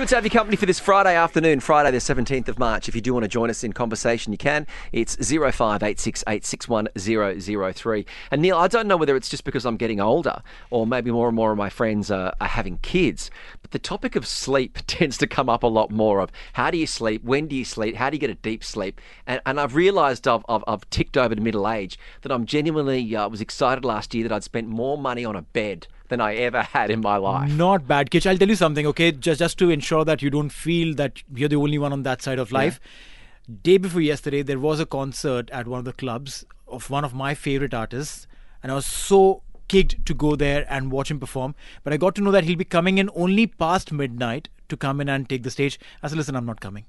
Good to have your company for this Friday afternoon, Friday the 17th of March. If you do want to join us in conversation, you can. It's 0586861003. And Neeil, I don't know whether it's just because I'm getting older or maybe more and more of my friends are, are having kids, but the topic of sleep tends to come up a lot more of how do you sleep, when do you sleep, how do you get a deep sleep? And, and I've realised I've, I've, I've, ticked over to middle age that I'm genuinely uh, was excited last year that I'd spent more money on a bed than I ever had in my life. Not bad, Kitch. I'll tell you something, okay? Just just to ensure that you don't feel that you're the only one on that side of life. Yeah. Day before yesterday, there was a concert at one of the clubs of one of my favorite artists, and I was so kicked to go there and watch him perform. But I got to know that he'll be coming in only past midnight to come in and take the stage. I said, listen, I'm not coming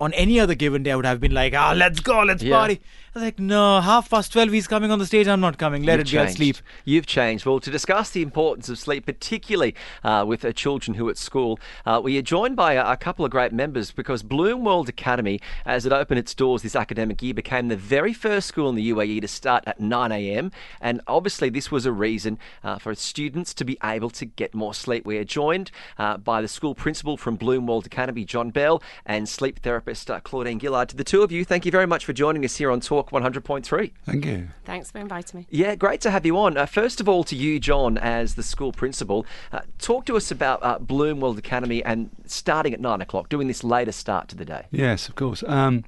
on any other given day, I would have been like, ah, let's go, let's yeah. party. I was like, no, half past 12, he's coming on the stage. I'm not coming. Let You've it changed. sleep. You've changed. Well, to discuss the importance of sleep, particularly uh, with uh, children who are at school, uh, we are joined by a, a, couple of great members because Bloom World Academy, as it opened its doors this academic year, became the very first school in the UAE to start at 9 a.m. And obviously, this was a reason uh, for students to be able to get more sleep. We are joined uh, by the school principal from Bloom World Academy, John Bell, and sleep therapist uh, Claudine Gillard. To the two of you, thank you very much for joining us here on Talk 100.3. Thank you. Thanks for inviting me. Yeah, great to have you on. Uh, first of all, to you, John, as the school principal, uh, talk to us about uh, Bloom World Academy and starting at nine o'clock, doing this later start to the day. Yes, of course. Um,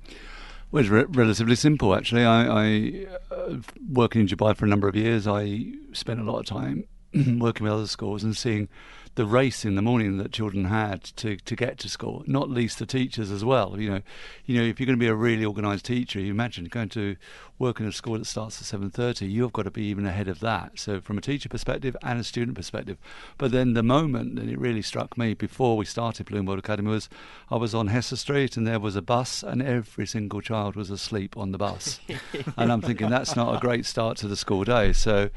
well, it's re- relatively simple, actually. I, I uh, working in Dubai for a number of years. I spent a lot of time working with other schools and seeing the race in the morning that children had to, to get to school, not least the teachers as well. You know, you know, if you're going to be a really organised teacher, you imagine going to work in a school that starts at 7.30, you've got to be even ahead of that. So from a teacher perspective and a student perspective. But then the moment that it really struck me before we started Bloom World Academy was I was on Hessa Street and there was a bus and every single child was asleep on the bus. and I'm thinking that's not a great start to the school day. So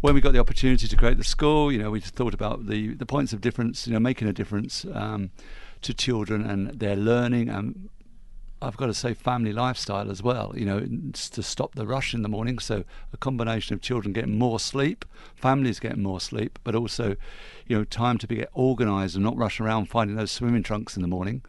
when we got the opportunity to create the school, you know, we thought about the, the points of difference, you know, making a difference um, to children and their learning and I've got to say family lifestyle as well, you know, to stop the rush in the morning. So a combination of children getting more sleep, families getting more sleep, but also, you know, time to be get organised and not rush around finding those swimming trunks in the morning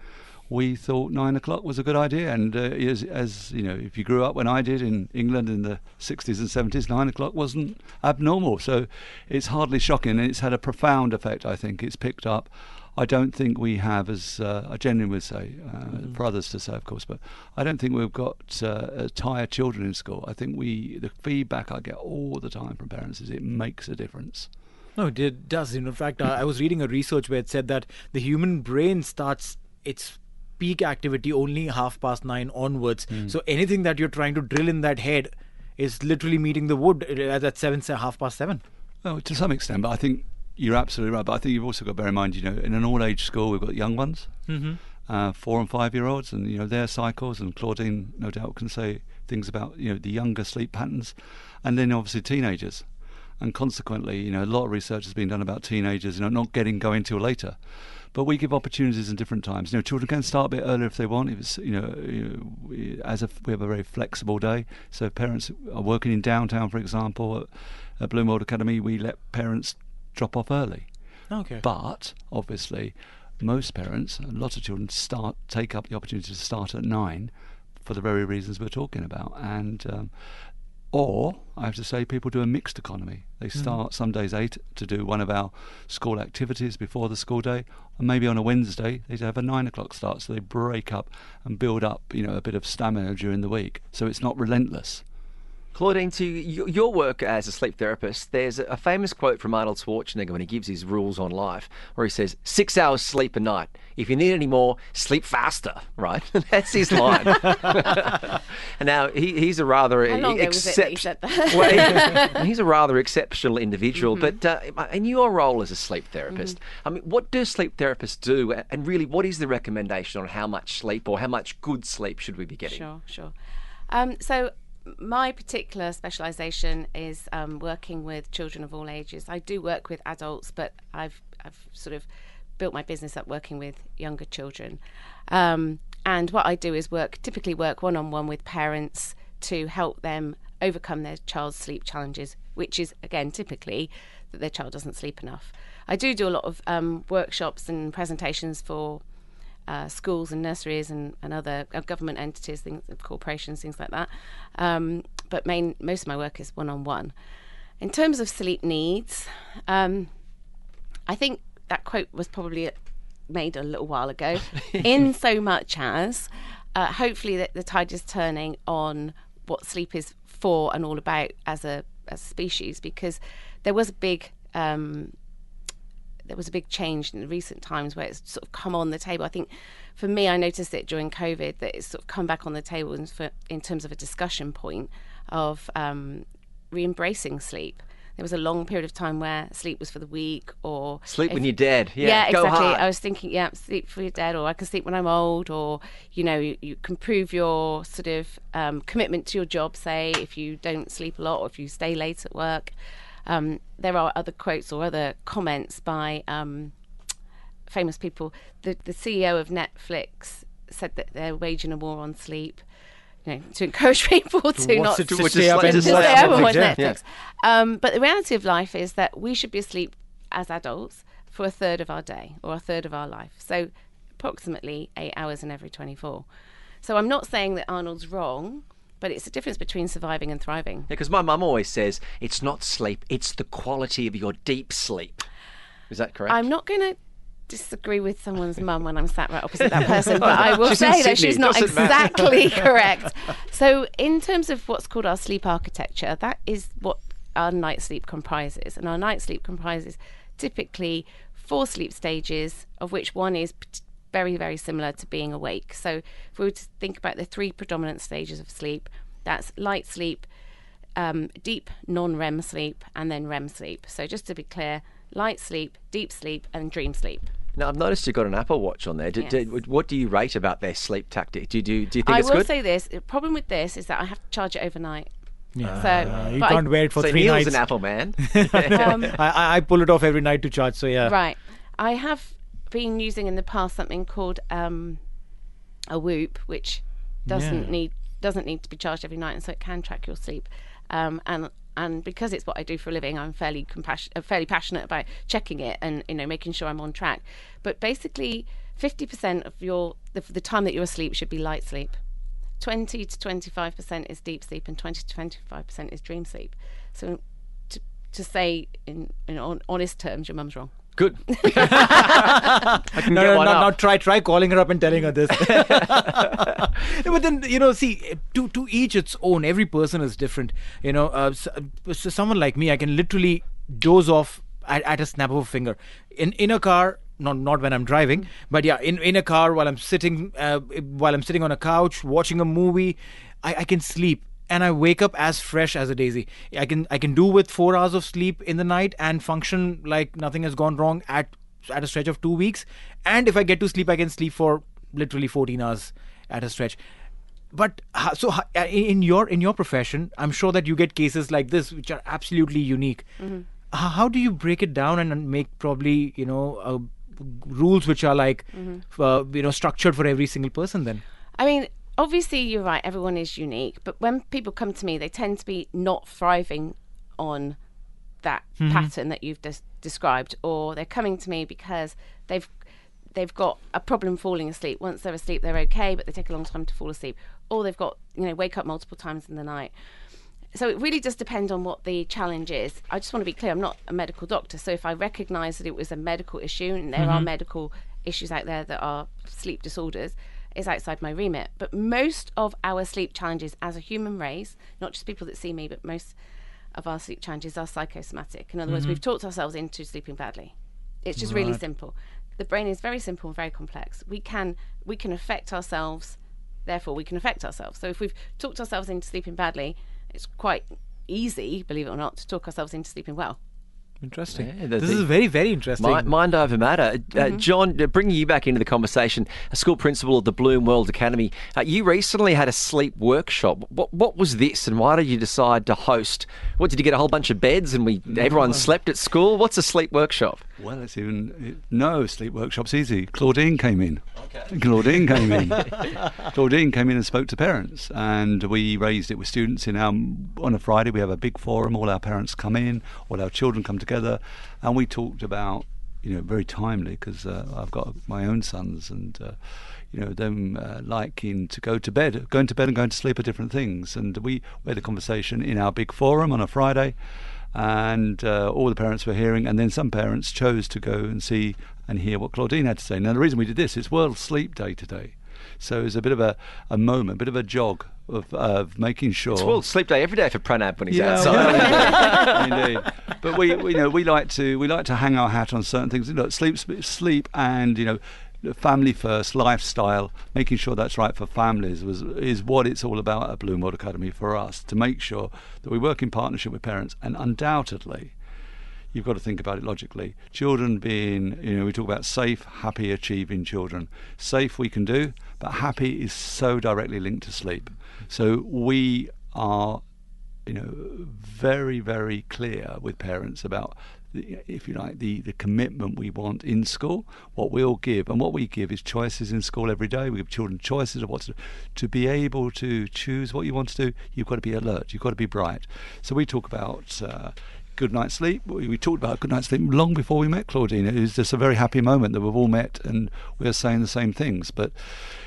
we thought nine o'clock was a good idea. And uh, as, as, you know, if you grew up when I did in England in the 60s and 70s, nine o'clock wasn't abnormal. So it's hardly shocking, and it's had a profound effect. I think it's picked up. I don't think we have, as uh, I genuinely would say, uh, mm-hmm. for others to say, of course, but I don't think we've got uh, tired children in school. I think we, the feedback I get all the time from parents is it makes a difference. No, it does. In fact, I was reading a research where it said that the human brain starts its peak activity only half past nine onwards. Mm. So anything that you're trying to drill in that head is literally meeting the wood at seven, half past seven. Well, to some extent, but I think you're absolutely right. But I think you've also got to bear in mind, you know, in an all-age school, we've got young ones, mm-hmm. uh, four and five-year-olds, and you know their cycles. And Claudine, no doubt, can say things about you know the younger sleep patterns, and then obviously teenagers. And consequently, you know, a lot of research has been done about teenagers, you know, not getting going till later. But we give opportunities in different times. You know, children can start a bit earlier if they want. If it's you know, you know as a we have a very flexible day. So if parents are working in downtown, for example, at, at Bloom World Academy, we let parents drop off early. Okay. But obviously, most parents, a lot of children start take up the opportunity to start at nine for the very reasons we're talking about, and um, or, I have to say, people do a mixed economy. They mm-hmm. start mm. some days 8 to do one of our school activities before the school day, and maybe on a Wednesday they have a 9 o'clock start, so they break up and build up, you know, a bit of stamina during the week. So it's not relentless. Claudine, to your work as a sleep therapist, there's a famous quote from Arnold Schwarzenegger when he gives his rules on life, where he says, six hours sleep a night. If you need any more, sleep faster, right? That's his line. and now he, he's a rather exceptional. well, he's a rather exceptional individual. Mm-hmm. But uh, in your role as a sleep therapist, mm-hmm. I mean, what do sleep therapists do? And really, what is the recommendation on how much sleep or how much good sleep should we be getting? Sure, sure. Um, so my particular specialisation is um, working with children of all ages. I do work with adults, but I've I've sort of built my business up working with younger children. Um, and what I do is work typically work one on one with parents to help them overcome their child's sleep challenges, which is again typically that their child doesn't sleep enough. I do do a lot of um, workshops and presentations for uh, schools and nurseries and, and other uh, government entities, things, corporations, things like that. Um, but main, most of my work is one on one. In terms of sleep needs, um, I think that quote was probably made a little while ago, in so much as uh, hopefully that the tide is turning on what sleep is for and all about as a as a species, because there was a big um, there was a big change in recent times where it's sort of come on the table. I think for me, I noticed it during COVID that it's sort of come back on the table in, for, in terms of a discussion point of um, re-embracing sleep. There was a long period of time where sleep was for the weak, or Sleep if- when you're dead. Yeah, yeah, exactly. hard. I was thinking, yeah, sleep for your dead, or I can sleep when I'm old, or you know, you, you can prove your sort of um, commitment to your job. Say if you don't sleep a lot, or if you stay late at work. Um, there are other quotes or other comments by um, famous people. The the CEO of Netflix said that they're waging a war on sleep. You know, to encourage people to not it to to stay up and watch up stay and up and Netflix? Yeah. Um, but the reality of life is that we should be asleep as adults for a third of our day or a third of our life. So approximately eight hours in every 24. So I'm not saying that Arnold's wrong, but it's the difference between surviving and thriving. because my mum always says it's not sleep, it's the quality of your deep sleep. Is that correct? I'm not going to disagree with someone's mum when I'm sat right opposite that person, but I will She's say that she's not exactly correct. So, in terms of what's called our sleep architecture, that is what our night sleep comprises. And our night sleep comprises typically four sleep stages, of which one is very, very similar to being awake. So, if we were to think about the three predominant stages of sleep, that's light sleep, um, deep non REM sleep, and then REM sleep. So, just to be clear, light sleep, deep sleep, and dream sleep. now I've noticed you've got an Apple Watch on there. Do, do- Yes. what do you rate about their sleep tactic? Do you do, do you think I it's will say this: the problem with this is that I have to charge it overnight. Yeah. So, Uh, you can't wear it for so three Neeil's nights. an Apple man. Um, I, I- I pull it off every night to charge. So yeah. Right. I have been using in the past something called um, a Whoop, which doesn't Yeah. need doesn't need to be charged every night, and so it can track your sleep. Um, and and because it's what I do for a living, I'm fairly compassion, uh, fairly passionate about checking it and you know making sure I'm on track. But basically, 50% of your the, the time that you're asleep should be light sleep. 20 to 25% is deep sleep, and 20 to 25% is dream sleep. So to, to say in, in hon- honest terms, your mum's wrong. Good. I can No, get no, one no, up. now try try calling her up and telling her this. No, but then you know, see, to to each its own. Every person is different. You know, uh, so, so someone like me, I can literally doze off at, at a snap of a finger. In in a car, not not when I'm driving, but yeah, in in a car while I'm sitting uh, while I'm sitting on a couch watching a movie, I, I can sleep. And I wake up as fresh as a daisy. I can I can do with four hours of sleep in the night and function like nothing has gone wrong at at a stretch of two weeks. And if I get to sleep, I can sleep for literally 14 hours at a stretch. But so in your in your profession, I'm sure that you get cases like this which are absolutely unique. H- How do you break it down and- make probably you know uh, rules which are like uh, you know structured for every single person? Then I mean, obviously, you're right. Everyone is unique, but when people come to me, they tend to be not thriving on that mm-hmm. pattern that you've des- described, or they're coming to me because they've they've got a problem falling asleep. Once they're asleep, they're okay, but they take a long time to fall asleep, or they've got you know wake up multiple times in the night. So it really does depend on what the challenge is. I just want to be clear, I'm not a medical doctor. So if I recognise that it was a medical issue, and there are mm-hmm. medical issues out there that are sleep disorders, is outside my remit. But most of our sleep challenges as a human race, not just people that see me, but most of our sleep challenges are psychosomatic. In other words, mm-hmm. we've talked ourselves into sleeping badly. It's just really simple. The brain is very simple and very complex. We can we can affect ourselves, therefore we can affect ourselves. So if we've talked ourselves into sleeping badly, it's quite easy, believe it or not, to talk ourselves into sleeping well. Interesting. Yeah, the- this the- is very very interesting. Mi- Mind over matter. Uh, John, uh, bringing you back into the conversation, a school principal of the Bloom World Academy, uh, you recently had a sleep workshop. What, what was this and why did you decide to host? What, did you get a whole bunch of beds and we everyone slept at school? What's a sleep workshop? Well, it's even it, no sleep workshops easy. Claudine came in. Okay. Claudine came in. Claudine came in and spoke to parents, and we raised it with students. In our on a Friday, we have a big forum. All our parents come in, all our children come together, and we talked about you know, very timely because uh, I've got my own sons and. Uh, you know them uh, liking to go to bed, going to bed and going to sleep are different things. And we, we had a conversation in our big forum on a Friday, and uh, all the parents were hearing, and then some parents chose to go and see and hear what Claudine had to say. Now the reason we did this, is World Sleep Day today, so it's a bit of a, a moment, a bit of a jog of, of making sure. It's World Sleep Day every day for Pranab when he's Yeah, outside. well, indeed. But we, we, you know, we like to we like to hang our hat on certain things. Look, sleep, sleep, and you know, family first lifestyle, making sure that's right for families was is what it's all about at Bloom World Academy for us to make sure that we work in partnership with parents, and undoubtedly. You've got to think about it logically. Children being, you know, we talk about safe, happy, achieving children. Safe we can do, but happy is so directly linked to sleep. So we are you know, very, very clear with parents about, if you like, the, the commitment we want in school, what we'll give. And what we give is choices in school every day. We give children choices of what to do. To be able to choose what you want to do, you've got to be alert, you've got to be bright. So we talk about. Uh, Good night's sleep. We, talked about good night's sleep long before we met Claudine. It was just a very happy moment that we've all met and we're saying the same things. But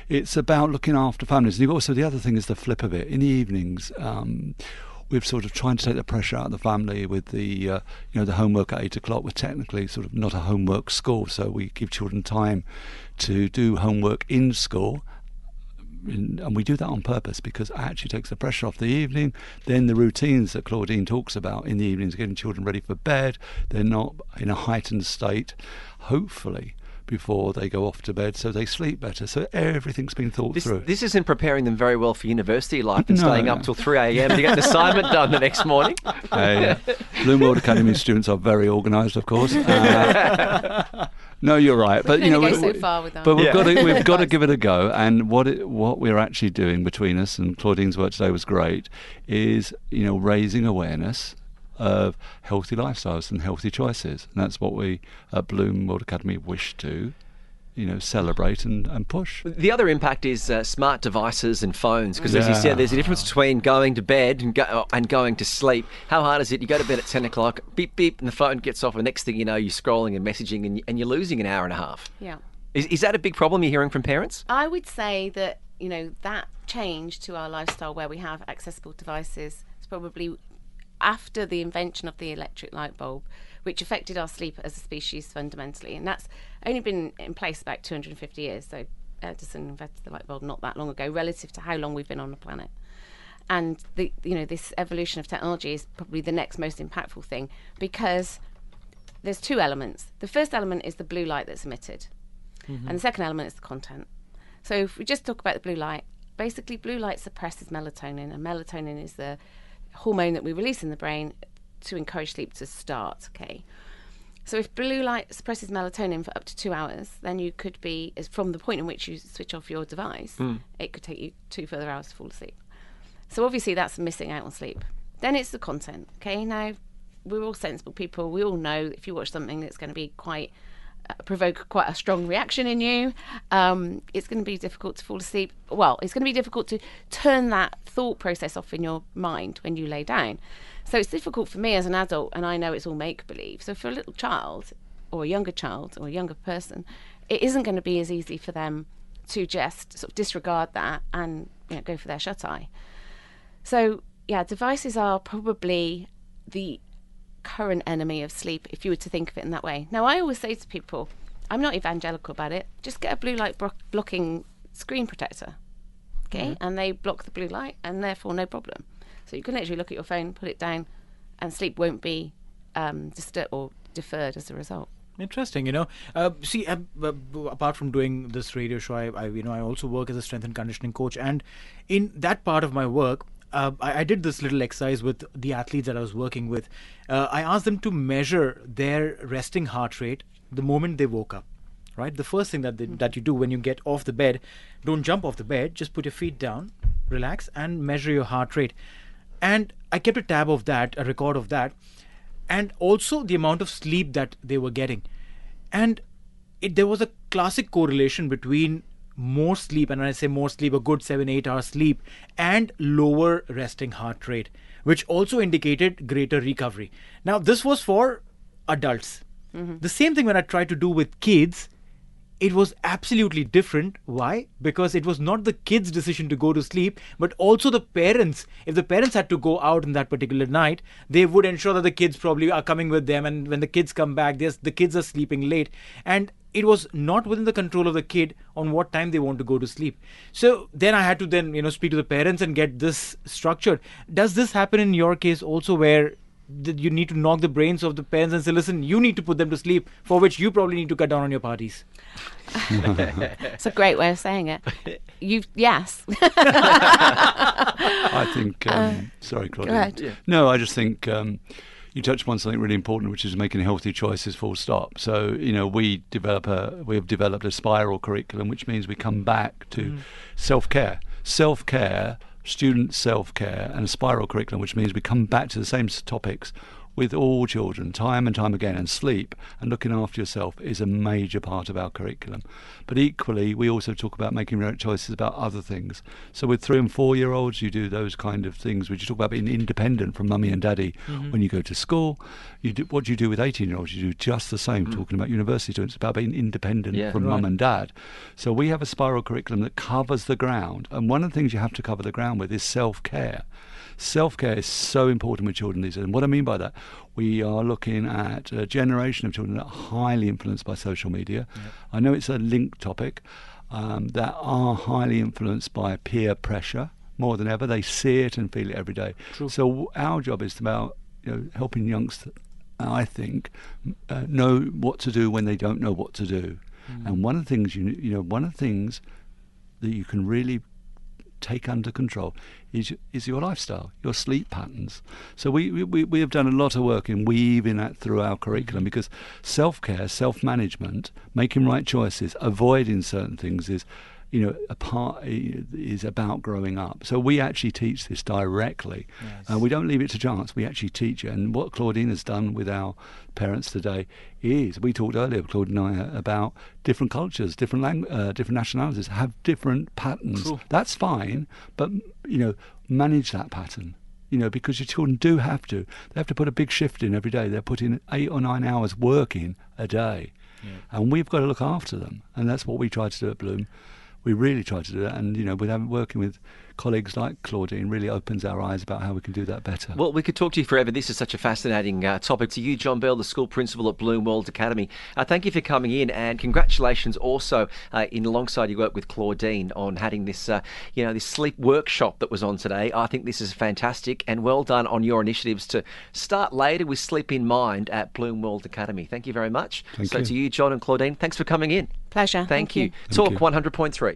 it's about looking after families. And also the other thing is the flip of it. In the evenings, um, we've sort of trying to take the pressure out of the family with the uh, you know the homework at eight o'clock. We're technically sort of not a homework school, so we give children time to do homework in school. And we do that on purpose because it actually takes the pressure off the evening. Then the routines that Claudine talks about in the evenings, getting children ready for bed, they're not in a heightened state. Hopefully, before they go off to bed so they sleep better. So everything's been thought This, through. this isn't preparing them very well for university life and No, staying no. up till 3 a.m. to get an assignment done the next morning. Uh, Bloom World Academy students are very organised, of course. Uh, no, you're right, but you know, go we- so far with that. but we've Yeah. got to we've got to give it a go. And what it, what we're actually doing between us and Claudine's work today was great. Is you know raising awareness of healthy lifestyles and healthy choices, and that's what we at Bloom World Academy wish to, you know, celebrate and, and push. The other impact is uh, smart devices and phones, because as you said, there's a difference between going to bed and, go, and going to sleep. How hard is it? You go to bed at 10 o'clock, beep, beep, and the phone gets off, and the next thing you know, you're scrolling and messaging, and, and you're losing an hour and a half. yeah. Is, is that a big problem you're hearing from parents? I would say that you know that change to our lifestyle where we have accessible devices is probably after the invention of the electric light bulb, which affected our sleep as a species fundamentally, and that's only been in place about 250 years. So Edison invented the light bulb not that long ago, relative to how long we've been on the planet. And the you know this evolution of technology is probably the next most impactful thing because there's two elements. The first element is the blue light that's emitted, mm-hmm. and the second element is the content. So if we just talk about the blue light, basically blue light suppresses melatonin, and melatonin is the hormone that we release in the brain to encourage sleep to start. Okay. So if blue light suppresses melatonin for up to two hours, then you could be from the point in which you switch off your device, hmm. it could take you two further hours to fall asleep. So obviously that's missing out on sleep. Then it's the content. Okay, now we're all sensible people. We all know if you watch something that's going to be quite provoke quite a strong reaction in you, um, it's going to be difficult to fall asleep. Well, it's going to be difficult to turn that thought process off in your mind when you lay down. So it's difficult for me as an adult, and I know it's all make believe. So for a little child, or a younger child, or a younger person, it isn't going to be as easy for them to just sort of disregard that and you know, go for their shut eye. So, yeah, devices are probably the current enemy of sleep if you were to think of it in that way. Now, I always say to people, I'm not evangelical about it, just get a blue light bro- blocking screen protector. Okay? And they block the blue light and therefore no problem. So you can literally look at your phone, put it down, and sleep won't be um, disturbed or deferred as a result. Interesting, you know. Uh, see, uh, uh, apart from doing this radio show, I, I, you know, I also work as a strength and conditioning coach, and in that part of my work, uh, I, I did this little exercise with the athletes that I was working with. Uh, I asked them to measure their resting heart rate the moment they woke up. Right, the first thing that they, that you do when you get off the bed, don't jump off the bed. Just put your feet down, relax, and measure your heart rate. And I kept a tab of that, a record of that, and also the amount of sleep that they were getting. And it, there was a classic correlation between more sleep, and when I say more sleep, a good seven, eight hours sleep, and lower resting heart rate, which also indicated greater recovery. Now, this was for adults. Mm-hmm. The same thing when I tried to do with kids, it was absolutely different. Why? Because it was not the kids' decision to go to sleep, but also the parents. If the parents had to go out in that particular night, they would ensure that the kids probably are coming with them, and when the kids come back, the kids are sleeping late. And it was not within the control of the kid on what time they want to go to sleep. So then I had to then you know speak to the parents and get this structured. Does this happen in your case also, where that you need to knock the brains of the parents and say, listen, you need to put them to sleep, for which you probably need to cut down on your parties. It's a great way of saying it. You yes. I think. Um, sorry, Claudia. No, I just think um, you touched upon something really important, which is making healthy choices. Full stop. So you know, we develop a we have developed a spiral curriculum, which means we come back to mm. self care. Self care, student self care, and a spiral curriculum, which means we come back to the same topics with all children, time and time again. And sleep and looking after yourself is a major part of our curriculum. But equally, we also talk about making right choices about other things. So with three and four year olds, you do those kind of things. Which you talk about being independent from mummy and daddy mm-hmm. when you go to school. You do, what do you do with 18 year olds? You do just the same. Mm. Talking about university students, about being independent Yeah. from Right. mum and dad. So we have a spiral curriculum that covers the ground. And one of the things you have to cover the ground with is self care. Self care is so important with children these days. And what I mean by that, we are looking at a generation of children that are highly influenced by social media. I know it's a linked topic um, that are highly influenced by peer pressure more than ever. They see it and feel it every day. True. So our job is about you know helping youngsters. I think uh, know what to do when they don't know what to do. And one of the things you you know one of the things that you can really take under control is is your lifestyle, your sleep patterns. So we, we, we have done a lot of work in weaving that through our curriculum mm-hmm. because self care, self management, making right choices, avoiding certain things is you know a part is about growing up. So we actually teach this directly. Uh, we don't leave it to chance. We actually teach it. And what Claudine has done with our parents today is we talked earlier, Claudine and I, about different cultures, different lang- uh, different nationalities have different patterns. True. That's fine, but you know, manage that pattern. You know, because your children do have to. They have to put a big shift in every day. They're putting eight or nine hours working a day, and we've got to look after them. And that's what we try to do at Bloom. We really try to do that, and you know, with having- working with colleagues like Claudine, really opens our eyes about how we can do that better. Well, we could talk to you forever. This is such a fascinating uh, topic. To you, John Bell, the school principal at Bloom World Academy, uh, thank you for coming in, and congratulations also uh, in alongside your work with Claudine on having this, uh, you know, this sleep workshop that was on today. I think this is fantastic, and well done on your initiatives to start later with sleep in mind at Bloom World Academy. Thank you very much. Thank so you. to you, John and Claudine, thanks for coming in. Pleasure. Thank, you. Thank Talk you. 100.3.